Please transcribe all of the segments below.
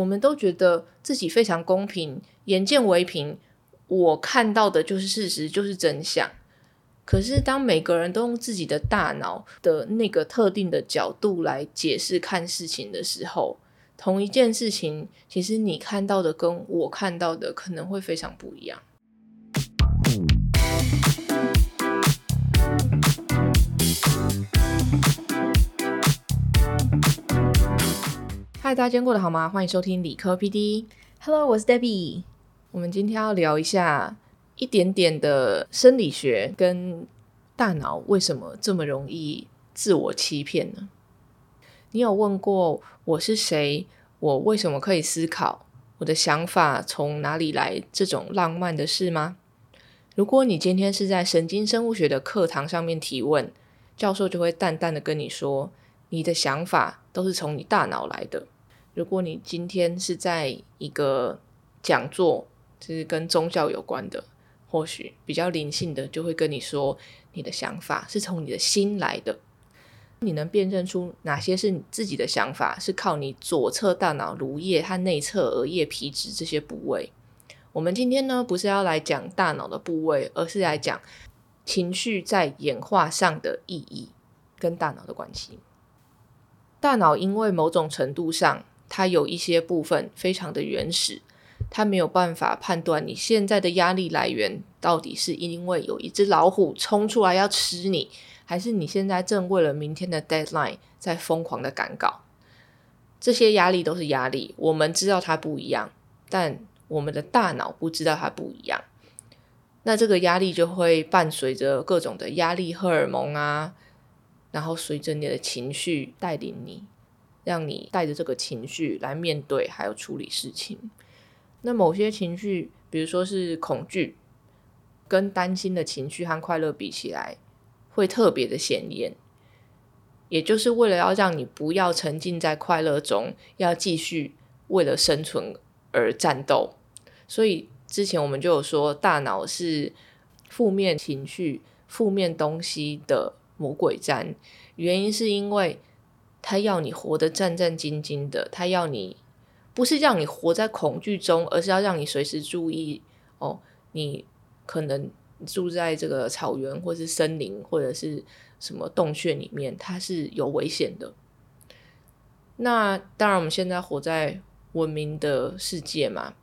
我们都觉得自己非常公平，眼见为凭，我看到的就是事实，就是真相。可是，当每个人都用自己的大脑的那个特定的角度来解释看事情的时候，同一件事情，其实你看到的跟我看到的可能会非常不一样。嗨，大家今天过得好吗？欢迎收听理科 PD。Hello，我是 Debbie。我们今天要聊一下一点点的生理学跟大脑为什么这么容易自我欺骗呢？你有问过我是谁？我为什么可以思考？我的想法从哪里来？这种浪漫的事吗？如果你今天是在神经生物学的课堂上面提问，教授就会淡淡的跟你说，你的想法都是从你大脑来的。如果你今天是在一个讲座，就是跟宗教有关的，或许比较灵性的，就会跟你说，你的想法是从你的心来的。你能辨认出哪些是你自己的想法，是靠你左侧大脑颅叶和内侧额叶皮质这些部位？我们今天呢，不是要来讲大脑的部位，而是来讲情绪在演化上的意义跟大脑的关系。大脑因为某种程度上，它有一些部分非常的原始，它没有办法判断你现在的压力来源到底是因为有一只老虎冲出来要吃你，还是你现在正为了明天的 deadline 在疯狂的赶稿。这些压力都是压力，我们知道它不一样，但我们的大脑不知道它不一样。那这个压力就会伴随着各种的压力荷尔蒙啊，然后随着你的情绪带领你。让你带着这个情绪来面对，还有处理事情。那某些情绪，比如说是恐惧，跟担心的情绪和快乐比起来，会特别的显眼。也就是为了要让你不要沉浸在快乐中，要继续为了生存而战斗。所以之前我们就有说，大脑是负面情绪、负面东西的魔鬼战。原因是因为。他要你活得战战兢兢的，他要你不是让你活在恐惧中，而是要让你随时注意哦，你可能住在这个草原，或是森林，或者是什么洞穴里面，它是有危险的。那当然，我们现在活在文明的世界嘛，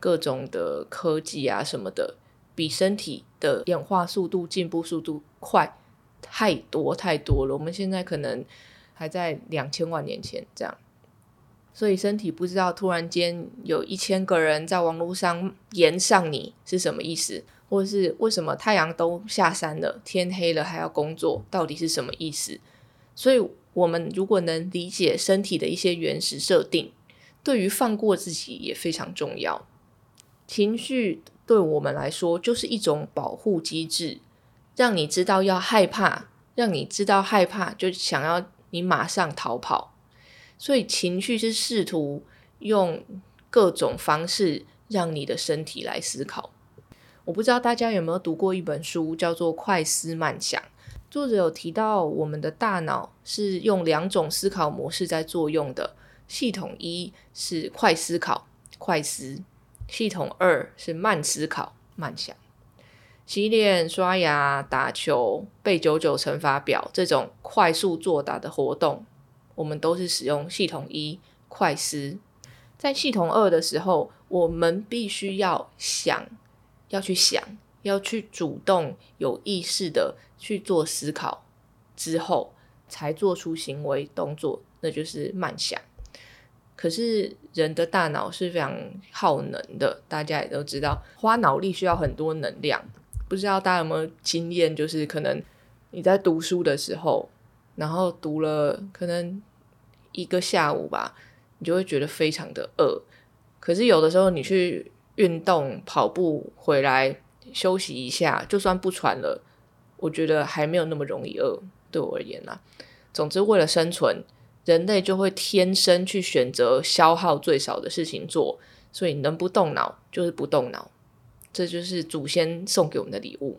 各种的科技啊什么的，比身体的演化速度、进步速度快太多太多了。我们现在可能。还在两千万年前这样，所以身体不知道突然间有一千个人在网络上言上你是什么意思，或是为什么太阳都下山了，天黑了还要工作，到底是什么意思？所以，我们如果能理解身体的一些原始设定，对于放过自己也非常重要。情绪对我们来说就是一种保护机制，让你知道要害怕，让你知道害怕就想要。你马上逃跑，所以情绪是试图用各种方式让你的身体来思考。我不知道大家有没有读过一本书，叫做《快思慢想》。作者有提到，我们的大脑是用两种思考模式在作用的。系统一是快思考、快思；系统二是慢思考、慢想。洗脸、刷牙、打球、背九九乘法表这种快速作答的活动，我们都是使用系统一快思。在系统二的时候，我们必须要想，要去想，要去主动有意识的去做思考，之后才做出行为动作，那就是慢想。可是人的大脑是非常耗能的，大家也都知道，花脑力需要很多能量。不知道大家有没有经验，就是可能你在读书的时候，然后读了可能一个下午吧，你就会觉得非常的饿。可是有的时候你去运动、跑步回来休息一下，就算不喘了，我觉得还没有那么容易饿。对我而言啦，总之为了生存，人类就会天生去选择消耗最少的事情做，所以能不动脑就是不动脑。这就是祖先送给我们的礼物。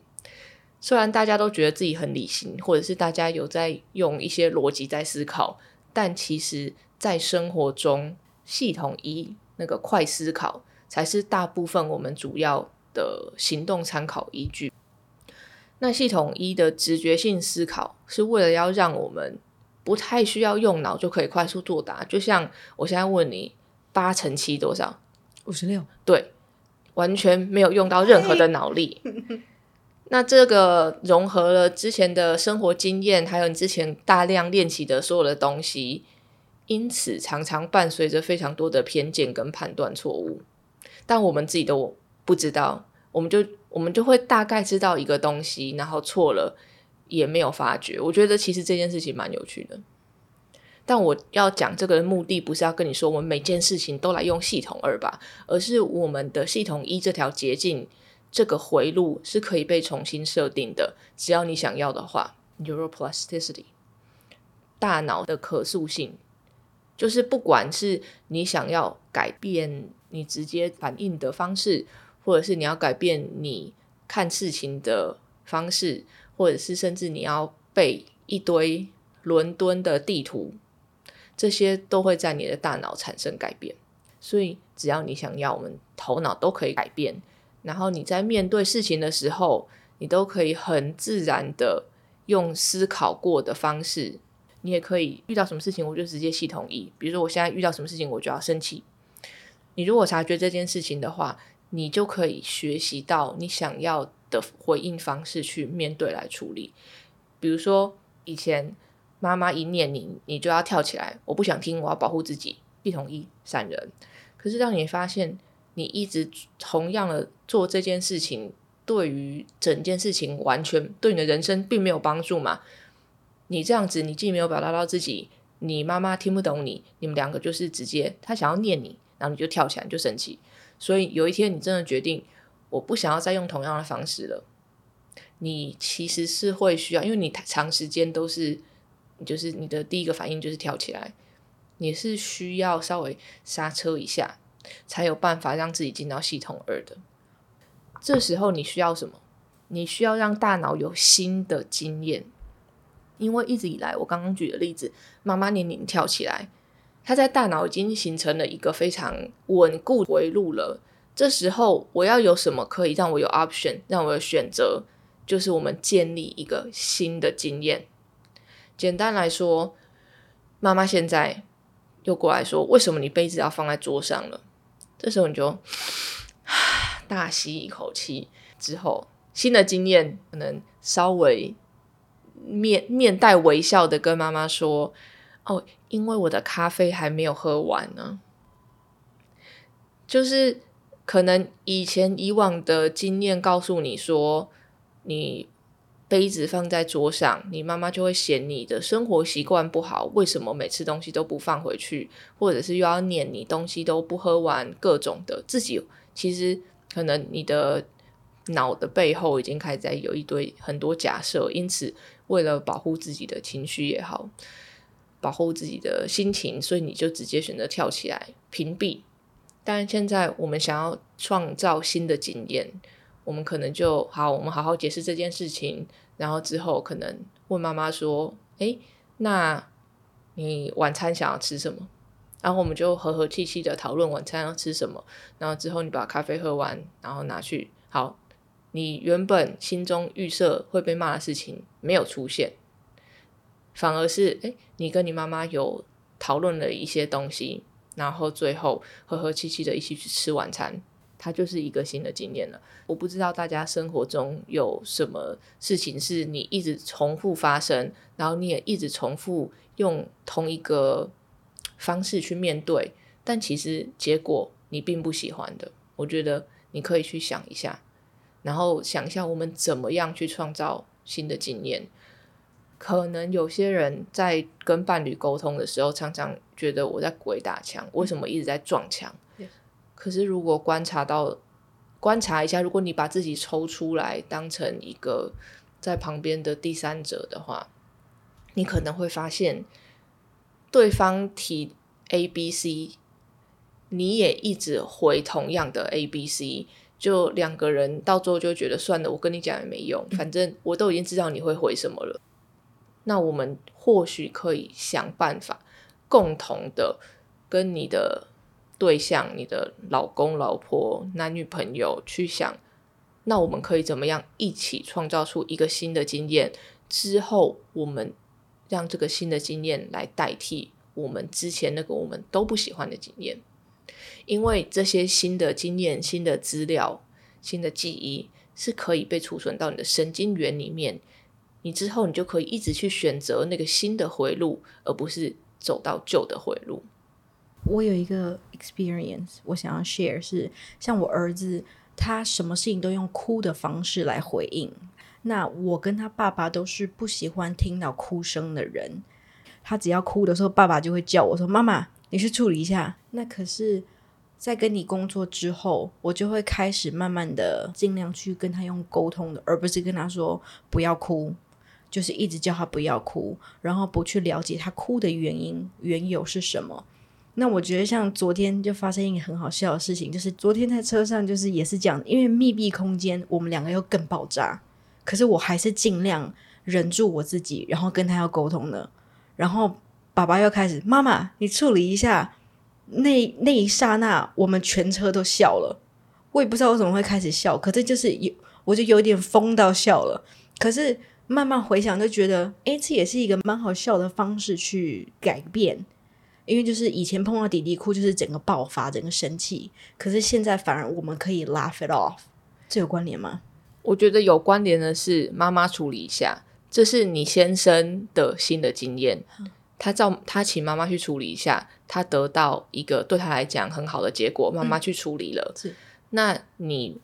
虽然大家都觉得自己很理性，或者是大家有在用一些逻辑在思考，但其实，在生活中，系统一那个快思考才是大部分我们主要的行动参考依据。那系统一的直觉性思考是为了要让我们不太需要用脑就可以快速作答。就像我现在问你，八乘七多少？五十六。对，完全没有用到任何的脑力。那这个融合了之前的生活经验，还有你之前大量练习的所有的东西，因此常常伴随着非常多的偏见跟判断错误。但我们自己都不知道，我们就我们就会大概知道一个东西，然后错了也没有发觉。我觉得其实这件事情蛮有趣的。但我要讲这个的目的，不是要跟你说我们每件事情都来用系统二吧，而是我们的系统一这条捷径。这个回路是可以被重新设定的，只要你想要的话。Neuroplasticity，大脑的可塑性，就是不管是你想要改变你直接反应的方式，或者是你要改变你看事情的方式，或者是甚至你要背一堆伦敦的地图，这些都会在你的大脑产生改变。所以，只要你想要，我们头脑都可以改变。然后你在面对事情的时候，你都可以很自然的用思考过的方式。你也可以遇到什么事情，我就直接系统一。比如说，我现在遇到什么事情，我就要生气。你如果察觉这件事情的话，你就可以学习到你想要的回应方式去面对来处理。比如说，以前妈妈一念你，你就要跳起来，我不想听，我要保护自己，系统一闪人。可是当你发现，你一直同样的做这件事情，对于整件事情完全对你的人生并没有帮助嘛？你这样子，你既没有表达到自己，你妈妈听不懂你，你们两个就是直接他想要念你，然后你就跳起来就生气。所以有一天你真的决定，我不想要再用同样的方式了。你其实是会需要，因为你长时间都是，你就是你的第一个反应就是跳起来，你是需要稍微刹车一下。才有办法让自己进到系统二的。这时候你需要什么？你需要让大脑有新的经验，因为一直以来我刚刚举的例子，妈妈年龄跳起来，她在大脑已经形成了一个非常稳固回路了。这时候我要有什么可以让我有 option，让我有选择？就是我们建立一个新的经验。简单来说，妈妈现在又过来说：“为什么你杯子要放在桌上了？”这时候你就 大吸一口气，之后新的经验可能稍微面面带微笑的跟妈妈说：“哦，因为我的咖啡还没有喝完呢。”就是可能以前以往的经验告诉你说你。杯子放在桌上，你妈妈就会嫌你的生活习惯不好。为什么每次东西都不放回去，或者是又要念你东西都不喝完，各种的自己其实可能你的脑的背后已经开始在有一堆很多假设，因此为了保护自己的情绪也好，保护自己的心情，所以你就直接选择跳起来屏蔽。但现在我们想要创造新的经验。我们可能就好，我们好好解释这件事情，然后之后可能问妈妈说：“哎，那你晚餐想要吃什么？”然后我们就和和气气的讨论晚餐要吃什么。然后之后你把咖啡喝完，然后拿去好，你原本心中预设会被骂的事情没有出现，反而是哎，你跟你妈妈有讨论了一些东西，然后最后和和气气的一起去吃晚餐。它就是一个新的经验了。我不知道大家生活中有什么事情是你一直重复发生，然后你也一直重复用同一个方式去面对，但其实结果你并不喜欢的。我觉得你可以去想一下，然后想一下我们怎么样去创造新的经验。可能有些人在跟伴侣沟通的时候，常常觉得我在鬼打墙，为什么一直在撞墙？可是，如果观察到、观察一下，如果你把自己抽出来，当成一个在旁边的第三者的话，你可能会发现，对方提 A、B、C，你也一直回同样的 A、B、C，就两个人到最后就觉得算了，我跟你讲也没用，反正我都已经知道你会回什么了。那我们或许可以想办法，共同的跟你的。对象、你的老公、老婆、男女朋友去想，那我们可以怎么样一起创造出一个新的经验？之后我们让这个新的经验来代替我们之前那个我们都不喜欢的经验，因为这些新的经验、新的资料、新的记忆是可以被储存到你的神经元里面。你之后你就可以一直去选择那个新的回路，而不是走到旧的回路。我有一个 experience，我想要 share 是，像我儿子，他什么事情都用哭的方式来回应。那我跟他爸爸都是不喜欢听到哭声的人。他只要哭的时候，爸爸就会叫我说：“妈妈，你去处理一下。”那可是，在跟你工作之后，我就会开始慢慢的尽量去跟他用沟通的，而不是跟他说不要哭。就是一直叫他不要哭，然后不去了解他哭的原因缘由是什么。那我觉得像昨天就发生一个很好笑的事情，就是昨天在车上就是也是这样，因为密闭空间，我们两个又更爆炸。可是我还是尽量忍住我自己，然后跟他要沟通的。然后爸爸又开始，妈妈你处理一下。那那一刹那，我们全车都笑了。我也不知道为什么会开始笑，可是就是有我就有点疯到笑了。可是。慢慢回想，就觉得，哎，这也是一个蛮好笑的方式去改变。因为就是以前碰到弟弟哭，就是整个爆发，整个生气。可是现在反而我们可以 laugh it off，这有关联吗？我觉得有关联的是妈妈处理一下，这是你先生的新的经验，他照他请妈妈去处理一下，他得到一个对他来讲很好的结果，妈妈去处理了。是，那你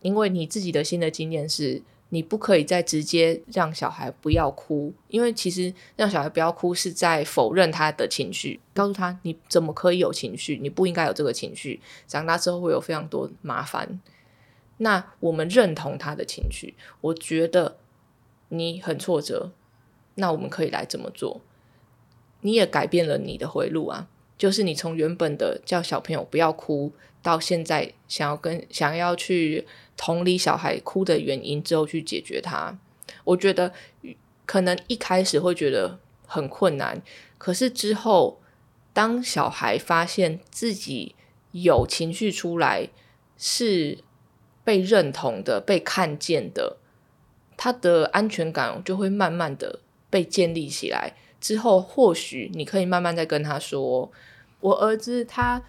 因为你自己的新的经验是。你不可以再直接让小孩不要哭，因为其实让小孩不要哭是在否认他的情绪，告诉他你怎么可以有情绪，你不应该有这个情绪，长大之后会有非常多麻烦。那我们认同他的情绪，我觉得你很挫折，那我们可以来怎么做？你也改变了你的回路啊，就是你从原本的叫小朋友不要哭，到现在想要跟想要去。同理小孩哭的原因之后去解决它，我觉得可能一开始会觉得很困难，可是之后当小孩发现自己有情绪出来是被认同的、被看见的，他的安全感就会慢慢的被建立起来。之后或许你可以慢慢再跟他说：“我儿子他。”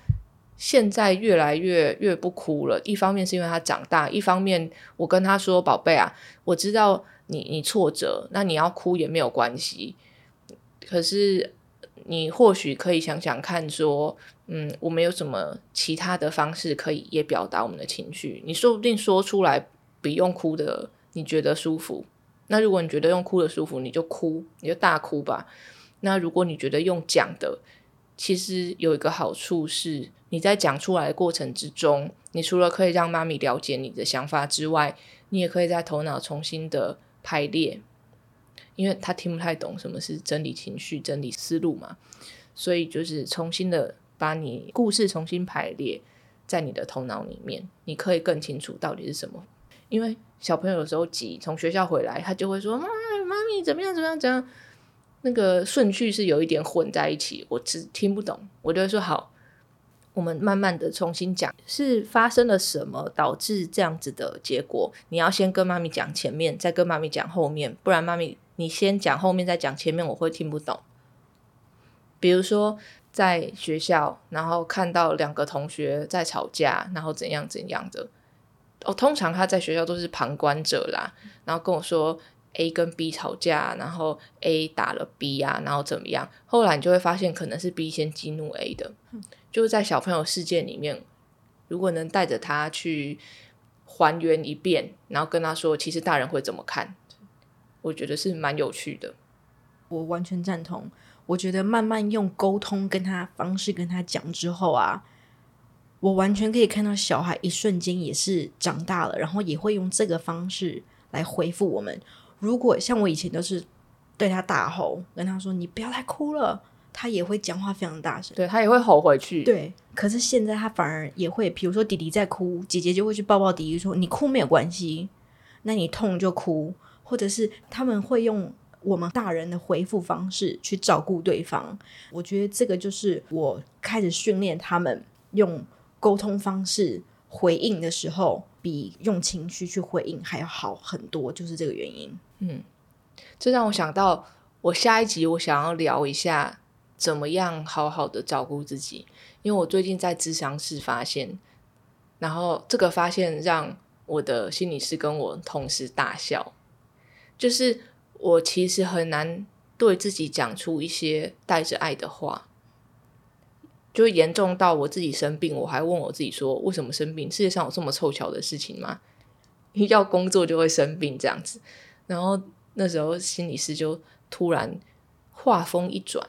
现在越来越越不哭了，一方面是因为他长大，一方面我跟他说：“宝贝啊，我知道你你挫折，那你要哭也没有关系。可是你或许可以想想看，说，嗯，我们有什么其他的方式可以也表达我们的情绪？你说不定说出来比用哭的你觉得舒服。那如果你觉得用哭的舒服，你就哭，你就大哭吧。那如果你觉得用讲的，其实有一个好处是。你在讲出来的过程之中，你除了可以让妈咪了解你的想法之外，你也可以在头脑重新的排列，因为他听不太懂什么是整理情绪、整理思路嘛，所以就是重新的把你故事重新排列在你的头脑里面，你可以更清楚到底是什么。因为小朋友有时候急，从学校回来，他就会说：“妈，妈咪怎么样？怎么样？怎样？”那个顺序是有一点混在一起，我只听不懂。我就会说：“好。”我们慢慢的重新讲，是发生了什么导致这样子的结果？你要先跟妈咪讲前面，再跟妈咪讲后面，不然妈咪你先讲后面再讲前面，我会听不懂。比如说在学校，然后看到两个同学在吵架，然后怎样怎样的，哦，通常他在学校都是旁观者啦，然后跟我说。A 跟 B 吵架，然后 A 打了 B 啊，然后怎么样？后来你就会发现，可能是 B 先激怒 A 的。就是在小朋友世界里面，如果能带着他去还原一遍，然后跟他说，其实大人会怎么看？我觉得是蛮有趣的。我完全赞同。我觉得慢慢用沟通跟他方式跟他讲之后啊，我完全可以看到小孩一瞬间也是长大了，然后也会用这个方式来回复我们。如果像我以前都是对他大吼，跟他说“你不要再哭了”，他也会讲话非常大声，对他也会吼回去。对，可是现在他反而也会，比如说弟弟在哭，姐姐就会去抱抱弟弟，说“你哭没有关系，那你痛就哭”，或者是他们会用我们大人的回复方式去照顾对方。我觉得这个就是我开始训练他们用沟通方式回应的时候，比用情绪去回应还要好很多，就是这个原因。嗯，这让我想到，我下一集我想要聊一下怎么样好好的照顾自己，因为我最近在智商室发现，然后这个发现让我的心理师跟我同时大笑，就是我其实很难对自己讲出一些带着爱的话。就严重到我自己生病，我还问我自己说：为什么生病？世界上有这么凑巧的事情吗？一 要工作就会生病这样子。然后那时候心理师就突然话锋一转，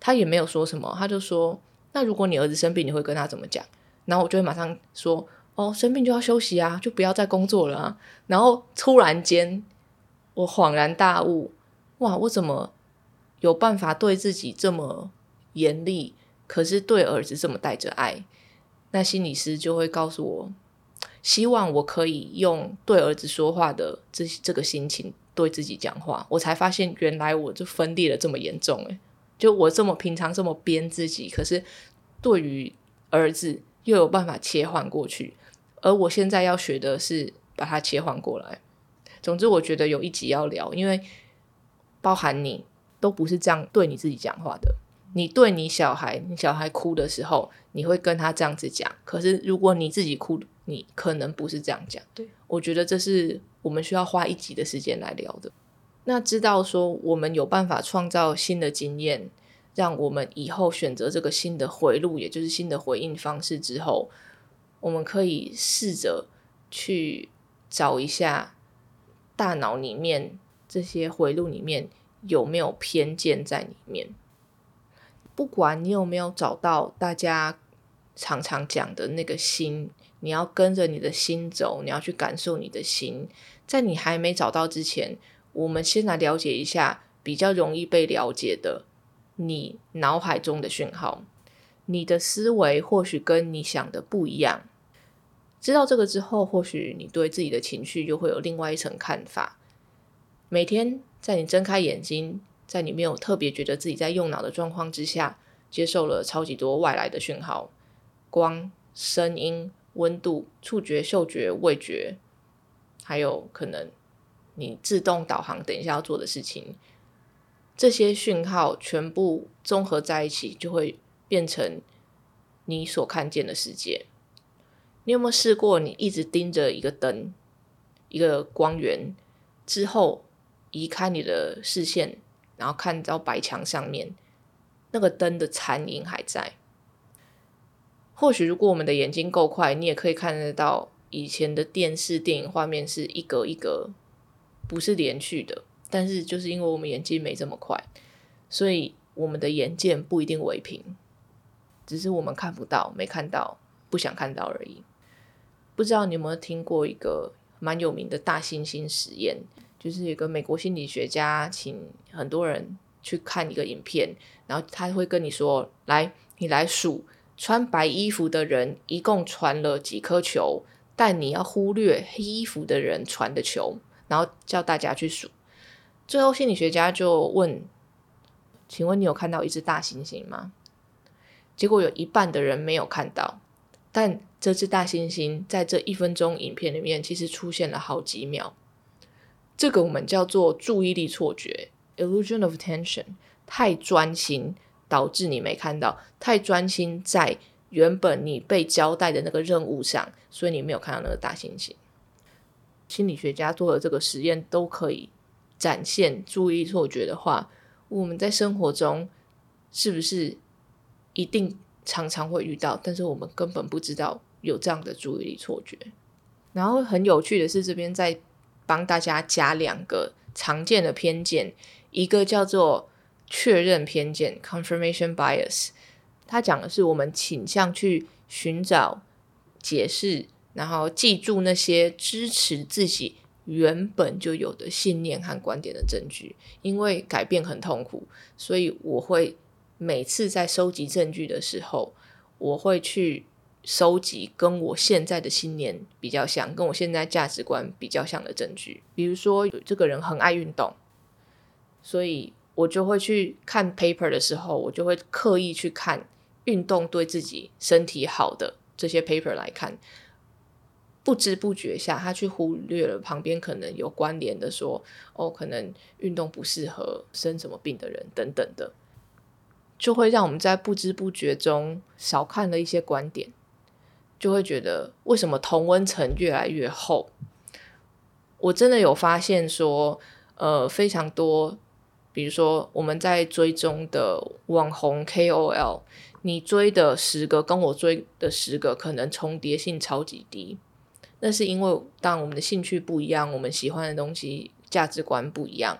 他也没有说什么，他就说：那如果你儿子生病，你会跟他怎么讲？然后我就会马上说：哦，生病就要休息啊，就不要再工作了啊。然后突然间我恍然大悟，哇，我怎么有办法对自己这么严厉？可是对儿子这么带着爱，那心理师就会告诉我，希望我可以用对儿子说话的这这个心情对自己讲话。我才发现原来我就分裂了这么严重诶，就我这么平常这么编自己，可是对于儿子又有办法切换过去，而我现在要学的是把它切换过来。总之，我觉得有一集要聊，因为包含你都不是这样对你自己讲话的。你对你小孩，你小孩哭的时候，你会跟他这样子讲。可是如果你自己哭，你可能不是这样讲。对，我觉得这是我们需要花一集的时间来聊的。那知道说我们有办法创造新的经验，让我们以后选择这个新的回路，也就是新的回应方式之后，我们可以试着去找一下大脑里面这些回路里面有没有偏见在里面。不管你有没有找到大家常常讲的那个心，你要跟着你的心走，你要去感受你的心。在你还没找到之前，我们先来了解一下比较容易被了解的你脑海中的讯号。你的思维或许跟你想的不一样。知道这个之后，或许你对自己的情绪就会有另外一层看法。每天在你睁开眼睛。在你没有特别觉得自己在用脑的状况之下，接受了超级多外来的讯号，光、声音、温度、触觉、嗅觉、味觉，还有可能你自动导航等一下要做的事情，这些讯号全部综合在一起，就会变成你所看见的世界。你有没有试过，你一直盯着一个灯、一个光源之后，移开你的视线？然后看到白墙上面那个灯的残影还在。或许如果我们的眼睛够快，你也可以看得到以前的电视电影画面是一格一格，不是连续的。但是就是因为我们眼睛没这么快，所以我们的眼见不一定为凭，只是我们看不到、没看到、不想看到而已。不知道你有没有听过一个蛮有名的大猩猩实验？就是一个美国心理学家，请很多人去看一个影片，然后他会跟你说：“来，你来数穿白衣服的人一共传了几颗球，但你要忽略黑衣服的人传的球，然后叫大家去数。”最后，心理学家就问：“请问你有看到一只大猩猩吗？”结果有一半的人没有看到，但这只大猩猩在这一分钟影片里面，其实出现了好几秒。这个我们叫做注意力错觉 （illusion of attention），太专心导致你没看到，太专心在原本你被交代的那个任务上，所以你没有看到那个大猩猩。心理学家做的这个实验都可以展现注意错觉的话，我们在生活中是不是一定常常会遇到？但是我们根本不知道有这样的注意力错觉。然后很有趣的是，这边在。帮大家加两个常见的偏见，一个叫做确认偏见 （confirmation bias），它讲的是我们倾向去寻找解释，然后记住那些支持自己原本就有的信念和观点的证据。因为改变很痛苦，所以我会每次在收集证据的时候，我会去。收集跟我现在的信念比较像，跟我现在价值观比较像的证据，比如说这个人很爱运动，所以我就会去看 paper 的时候，我就会刻意去看运动对自己身体好的这些 paper 来看，不知不觉下，他去忽略了旁边可能有关联的说，哦，可能运动不适合生什么病的人等等的，就会让我们在不知不觉中少看了一些观点，就会觉得为什么同温层越来越厚？我真的有发现说，呃，非常多。比如说，我们在追踪的网红 KOL，你追的十个跟我追的十个可能重叠性超级低。那是因为当我们的兴趣不一样，我们喜欢的东西、价值观不一样。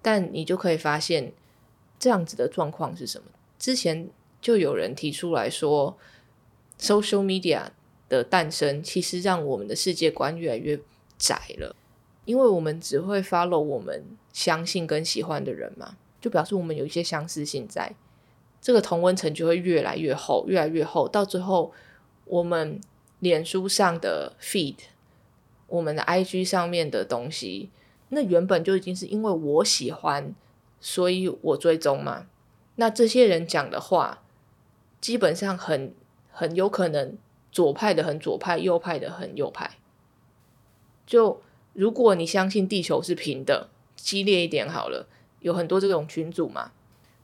但你就可以发现，这样子的状况是什么？之前就有人提出来说，social media 的诞生其实让我们的世界观越来越窄了。因为我们只会 follow 我们相信跟喜欢的人嘛，就表示我们有一些相似性在，这个同温层就会越来越厚，越来越厚，到最后我们脸书上的 feed，我们的 IG 上面的东西，那原本就已经是因为我喜欢，所以我追踪嘛。那这些人讲的话，基本上很很有可能左派的很左派，右派的很右派，就。如果你相信地球是平的，激烈一点好了，有很多这种群组嘛，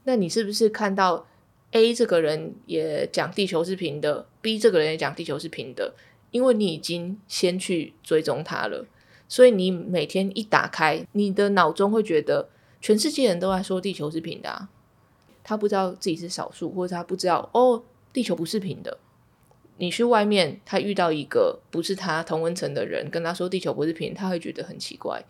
那你是不是看到 A 这个人也讲地球是平的，B 这个人也讲地球是平的？因为你已经先去追踪他了，所以你每天一打开，你的脑中会觉得全世界人都在说地球是平的啊，他不知道自己是少数，或者他不知道哦，地球不是平的。你去外面，他遇到一个不是他同温层的人，跟他说地球不是平，他会觉得很奇怪。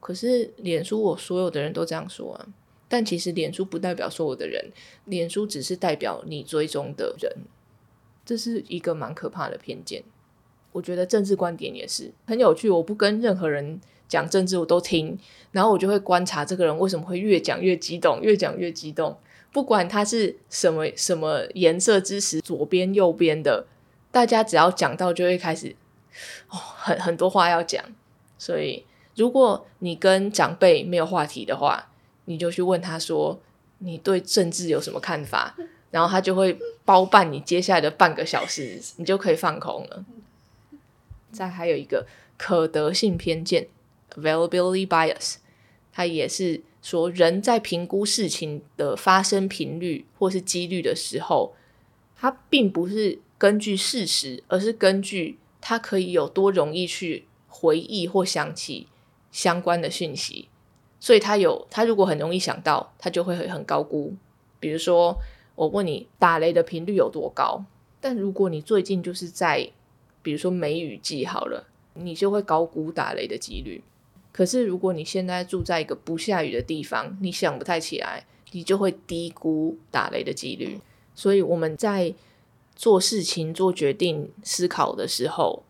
可是脸书，我所有的人都这样说啊。但其实脸书不代表所有的人，脸书只是代表你追踪的人，这是一个蛮可怕的偏见。我觉得政治观点也是很有趣。我不跟任何人讲政治，我都听，然后我就会观察这个人为什么会越讲越激动，越讲越激动。不管他是什么什么颜色之时，左边右边的，大家只要讲到就会开始哦，很很多话要讲。所以，如果你跟长辈没有话题的话，你就去问他说你对政治有什么看法，然后他就会包办你接下来的半个小时，你就可以放空了。再还有一个可得性偏见 （availability bias），它也是。说人在评估事情的发生频率或是几率的时候，他并不是根据事实，而是根据他可以有多容易去回忆或想起相关的讯息。所以他有他如果很容易想到，他就会很高估。比如说，我问你打雷的频率有多高，但如果你最近就是在比如说梅雨季好了，你就会高估打雷的几率。可是，如果你现在住在一个不下雨的地方，你想不太起来，你就会低估打雷的几率。所以我们在做事情、做决定、思考的时候，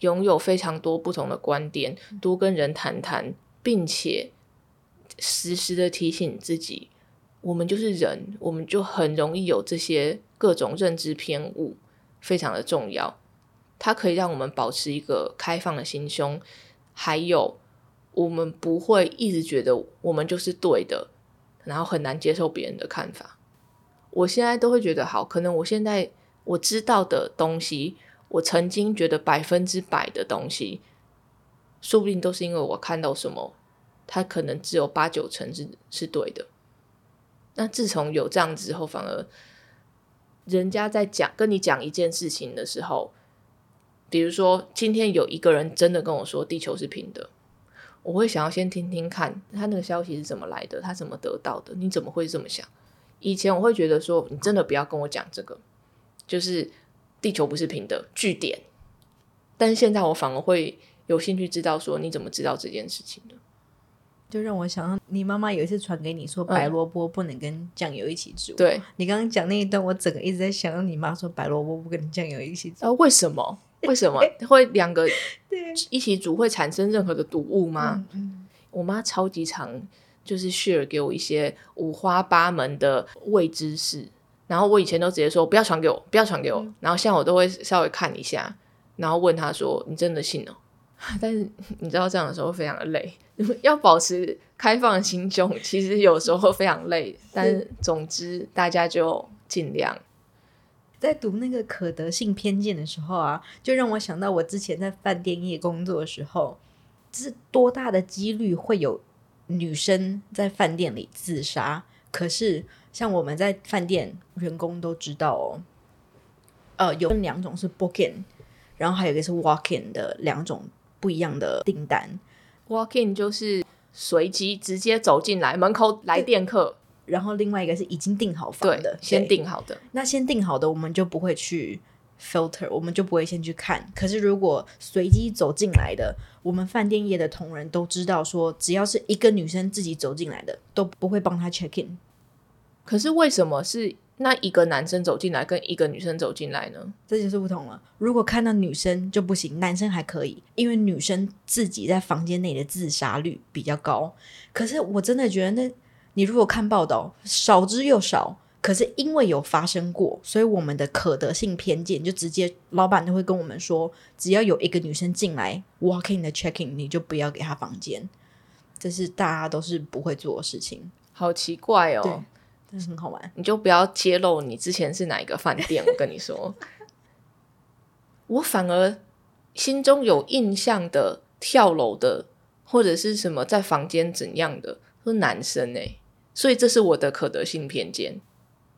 拥有非常多不同的观点，多跟人谈谈，并且时时的提醒自己，我们就是人，我们就很容易有这些各种认知偏误，非常的重要。它可以让我们保持一个开放的心胸，还有。我们不会一直觉得我们就是对的，然后很难接受别人的看法。我现在都会觉得好，可能我现在我知道的东西，我曾经觉得百分之百的东西，说不定都是因为我看到什么，它可能只有八九成是是对的。那自从有这样之后，反而人家在讲跟你讲一件事情的时候，比如说今天有一个人真的跟我说地球是平的。我会想要先听听看他那个消息是怎么来的，他怎么得到的？你怎么会这么想？以前我会觉得说，你真的不要跟我讲这个，就是地球不是平的据点。但是现在我反而会有兴趣知道说，你怎么知道这件事情的？就让我想到你妈妈有一次传给你说，白萝卜不能跟酱油一起煮。对你刚刚讲那一段，我整个一直在想到你妈说白萝卜不跟酱油一起煮。啊，为什么？为什么会两个 一起煮会产生任何的毒物吗？我妈超级常就是 share 给我一些五花八门的未知识，然后我以前都直接说不要传给我，不要传给我，然后现在我都会稍微看一下，然后问他说你真的信哦？但是你知道这样的时候非常的累，要保持开放的心胸，其实有时候非常累。但是总之大家就尽量。在读那个可得性偏见的时候啊，就让我想到我之前在饭店业工作的时候，是多大的几率会有女生在饭店里自杀？可是像我们在饭店员工都知道哦，呃，有两种是 booking，然后还有一个是 walk-in 的两种不一样的订单。walk-in 就是随机直接走进来，门口来电客。然后另外一个是已经订好房的，先订好的。那先订好的，我们就不会去 filter，我们就不会先去看。可是如果随机走进来的，我们饭店业的同仁都知道，说只要是一个女生自己走进来的，都不会帮她 check in。可是为什么是那一个男生走进来跟一个女生走进来呢？这就是不同了。如果看到女生就不行，男生还可以，因为女生自己在房间内的自杀率比较高。可是我真的觉得那。你如果看报道，少之又少，可是因为有发生过，所以我们的可得性偏见就直接，老板都会跟我们说，只要有一个女生进来 walking 的 checking，你就不要给她房间，这是大家都是不会做的事情，好奇怪哦，但是很好玩，你就不要揭露你之前是哪一个饭店，我跟你说，我反而心中有印象的跳楼的或者是什么在房间怎样的，是男生哎。所以这是我的可得性偏见，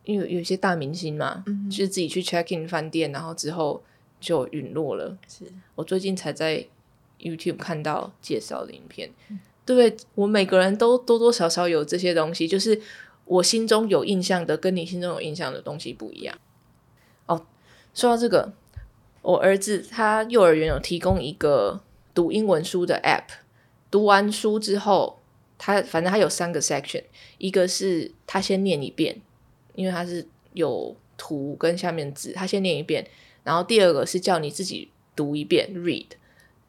因为有些大明星嘛，就是自己去 check in 饭店，然后之后就陨落了。是我最近才在 YouTube 看到介绍的影片，对不对？我每个人都多多少少有这些东西，就是我心中有印象的，跟你心中有印象的东西不一样。哦，说到这个，我儿子他幼儿园有提供一个读英文书的 App，读完书之后。他反正他有三个 section，一个是他先念一遍，因为他是有图跟下面字，他先念一遍，然后第二个是叫你自己读一遍 read，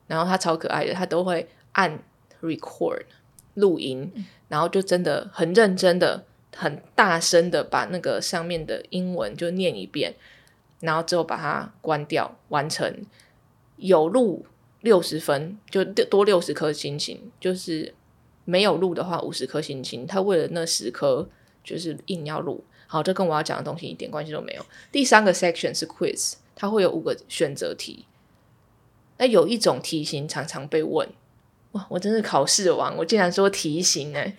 然后他超可爱的，他都会按 record 录音，然后就真的很认真的、很大声的把那个上面的英文就念一遍，然后之后把它关掉，完成有录六十分，就多六十颗星星，就是。没有录的话，五十颗星星。他为了那十颗，就是硬要录。好，这跟我要讲的东西一点关系都没有。第三个 section 是 quiz，它会有五个选择题。那有一种题型常常被问，哇，我真是考试王！我竟然说题型呢？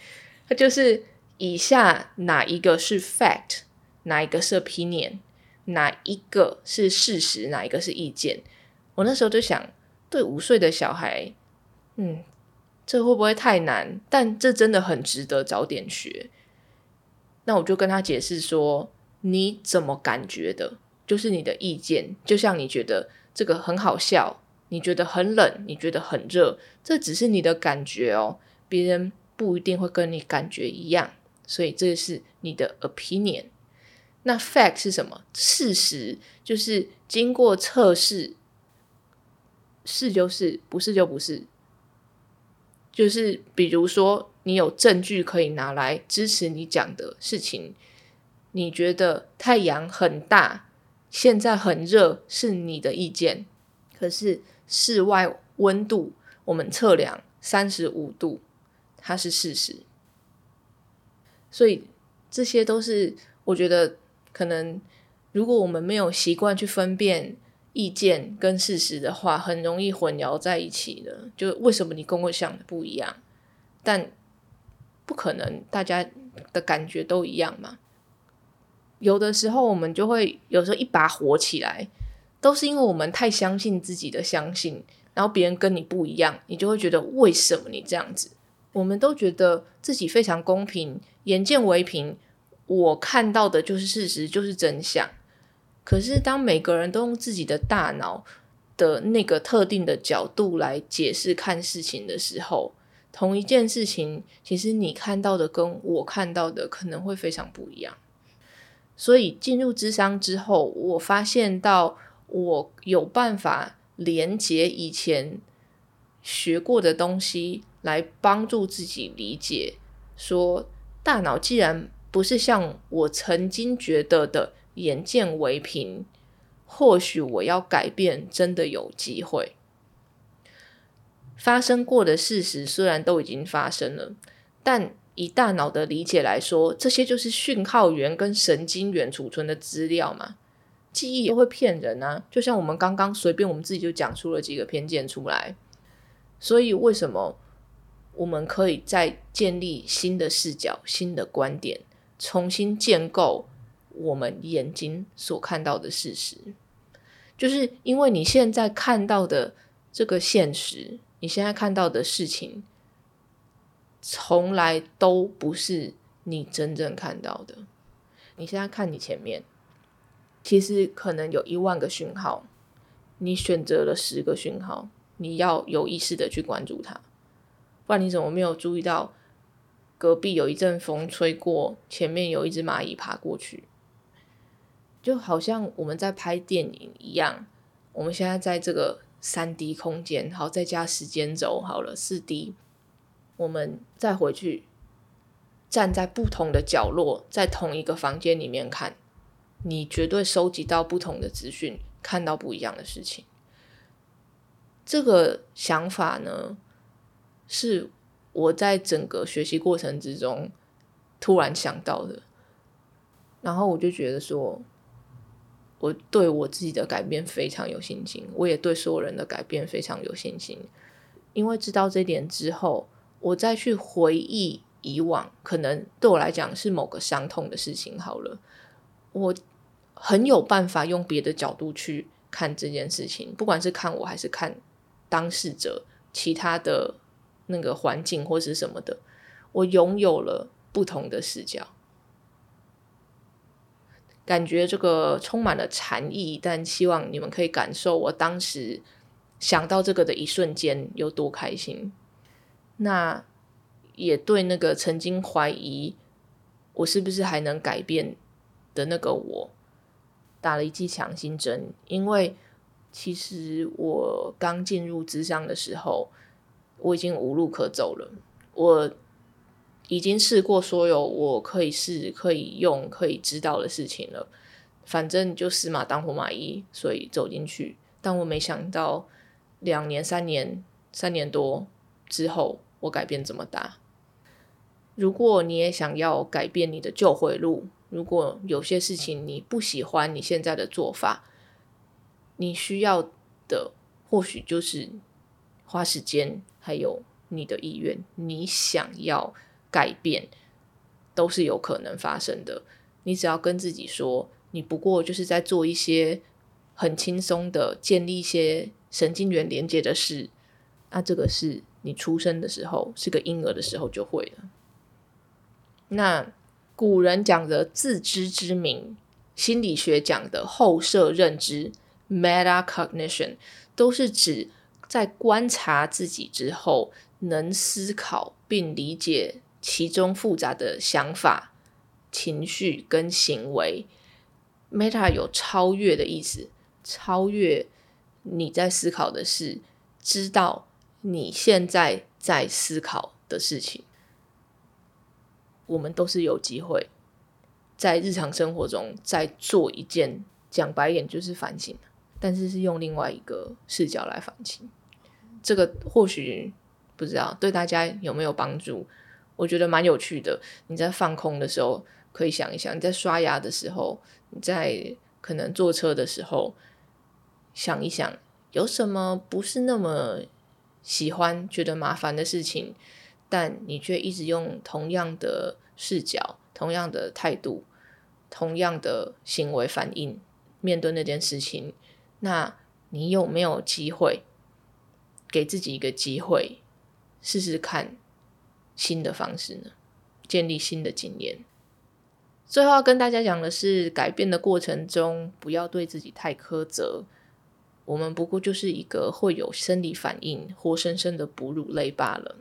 它就是以下哪一个是 fact，哪一个是 opinion，哪一个是事实，哪一个是意见？我那时候就想，对五岁的小孩，嗯。这会不会太难？但这真的很值得早点学。那我就跟他解释说：“你怎么感觉的？就是你的意见。就像你觉得这个很好笑，你觉得很冷，你觉得很热，这只是你的感觉哦。别人不一定会跟你感觉一样，所以这是你的 opinion。那 fact 是什么？事实就是经过测试，是就是，不是就不是。”就是比如说，你有证据可以拿来支持你讲的事情。你觉得太阳很大，现在很热，是你的意见。可是室外温度我们测量三十五度，它是事实。所以这些都是我觉得可能，如果我们没有习惯去分辨。意见跟事实的话，很容易混淆在一起的。就为什么你跟我想的不一样？但不可能，大家的感觉都一样嘛。有的时候我们就会有时候一把火起来，都是因为我们太相信自己的相信，然后别人跟你不一样，你就会觉得为什么你这样子？我们都觉得自己非常公平，眼见为凭，我看到的就是事实，就是真相。可是，当每个人都用自己的大脑的那个特定的角度来解释看事情的时候，同一件事情，其实你看到的跟我看到的可能会非常不一样。所以进入智商之后，我发现到我有办法连接以前学过的东西，来帮助自己理解，说大脑既然不是像我曾经觉得的。眼见为凭，或许我要改变，真的有机会。发生过的事实虽然都已经发生了，但以大脑的理解来说，这些就是讯号源跟神经元储存的资料嘛。记忆都会骗人啊！就像我们刚刚随便我们自己就讲出了几个偏见出来，所以为什么我们可以再建立新的视角、新的观点，重新建构我们眼睛所看到的事实？就是因为你现在看到的这个现实，你现在看到的事情，从来都不是你真正看到的。你现在看你前面。其实可能有一万个讯号，你选择了十个讯号，你要有意识的去关注它，不然你怎么没有注意到隔壁有一阵风吹过，前面有一只蚂蚁爬过去？就好像我们在拍电影一样，我们现在在这个三 D 空间，好再加时间轴，好了四 D，我们再回去站在不同的角落，在同一个房间里面看。你绝对收集到不同的资讯，看到不一样的事情。这个想法呢，是我在整个学习过程之中突然想到的。然后我就觉得说，我对我自己的改变非常有信心，我也对所有人的改变非常有信心。因为知道这点之后，我再去回忆以往，可能对我来讲是某个伤痛的事情。好了，我。很有办法用别的角度去看这件事情，不管是看我还是看当事者、其他的那个环境或是什么的，我拥有了不同的视角，感觉这个充满了禅意。但希望你们可以感受我当时想到这个的一瞬间有多开心。那也对那个曾经怀疑我是不是还能改变的那个我。打了一剂强心针，因为其实我刚进入智商的时候，我已经无路可走了。我已经试过所有我可以试、可以用、可以知道的事情了，反正就死马当活马医，所以走进去。但我没想到，两年、三年、三年多之后，我改变这么大。如果你也想要改变你的旧回路，如果有些事情你不喜欢你现在的做法，你需要的或许就是花时间，还有你的意愿。你想要改变，都是有可能发生的。你只要跟自己说，你不过就是在做一些很轻松的建立一些神经元连接的事。那这个是你出生的时候是个婴儿的时候就会了。那。古人讲的自知之明，心理学讲的后设认知 （metacognition） 都是指在观察自己之后，能思考并理解其中复杂的想法、情绪跟行为。meta 有超越的意思，超越你在思考的事，知道你现在在思考的事情。我们都是有机会在日常生活中在做一件讲白点就是反省，但是是用另外一个视角来反省。这个或许不知道对大家有没有帮助？我觉得蛮有趣的。你在放空的时候可以想一想，你在刷牙的时候，你在可能坐车的时候想一想，有什么不是那么喜欢、觉得麻烦的事情。但你却一直用同样的视角、同样的态度、同样的行为反应面对那件事情，那你有没有机会给自己一个机会，试试看新的方式呢？建立新的经验。最后要跟大家讲的是，改变的过程中不要对自己太苛责。我们不过就是一个会有生理反应、活生生的哺乳类罢了。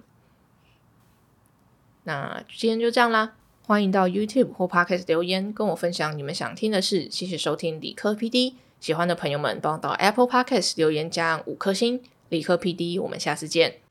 那今天就这样啦，欢迎到 YouTube 或 Podcast 留言跟我分享你们想听的事。谢谢收听理科 PD，喜欢的朋友们帮我到 Apple Podcast 留言加五颗星。理科 PD，我们下次见。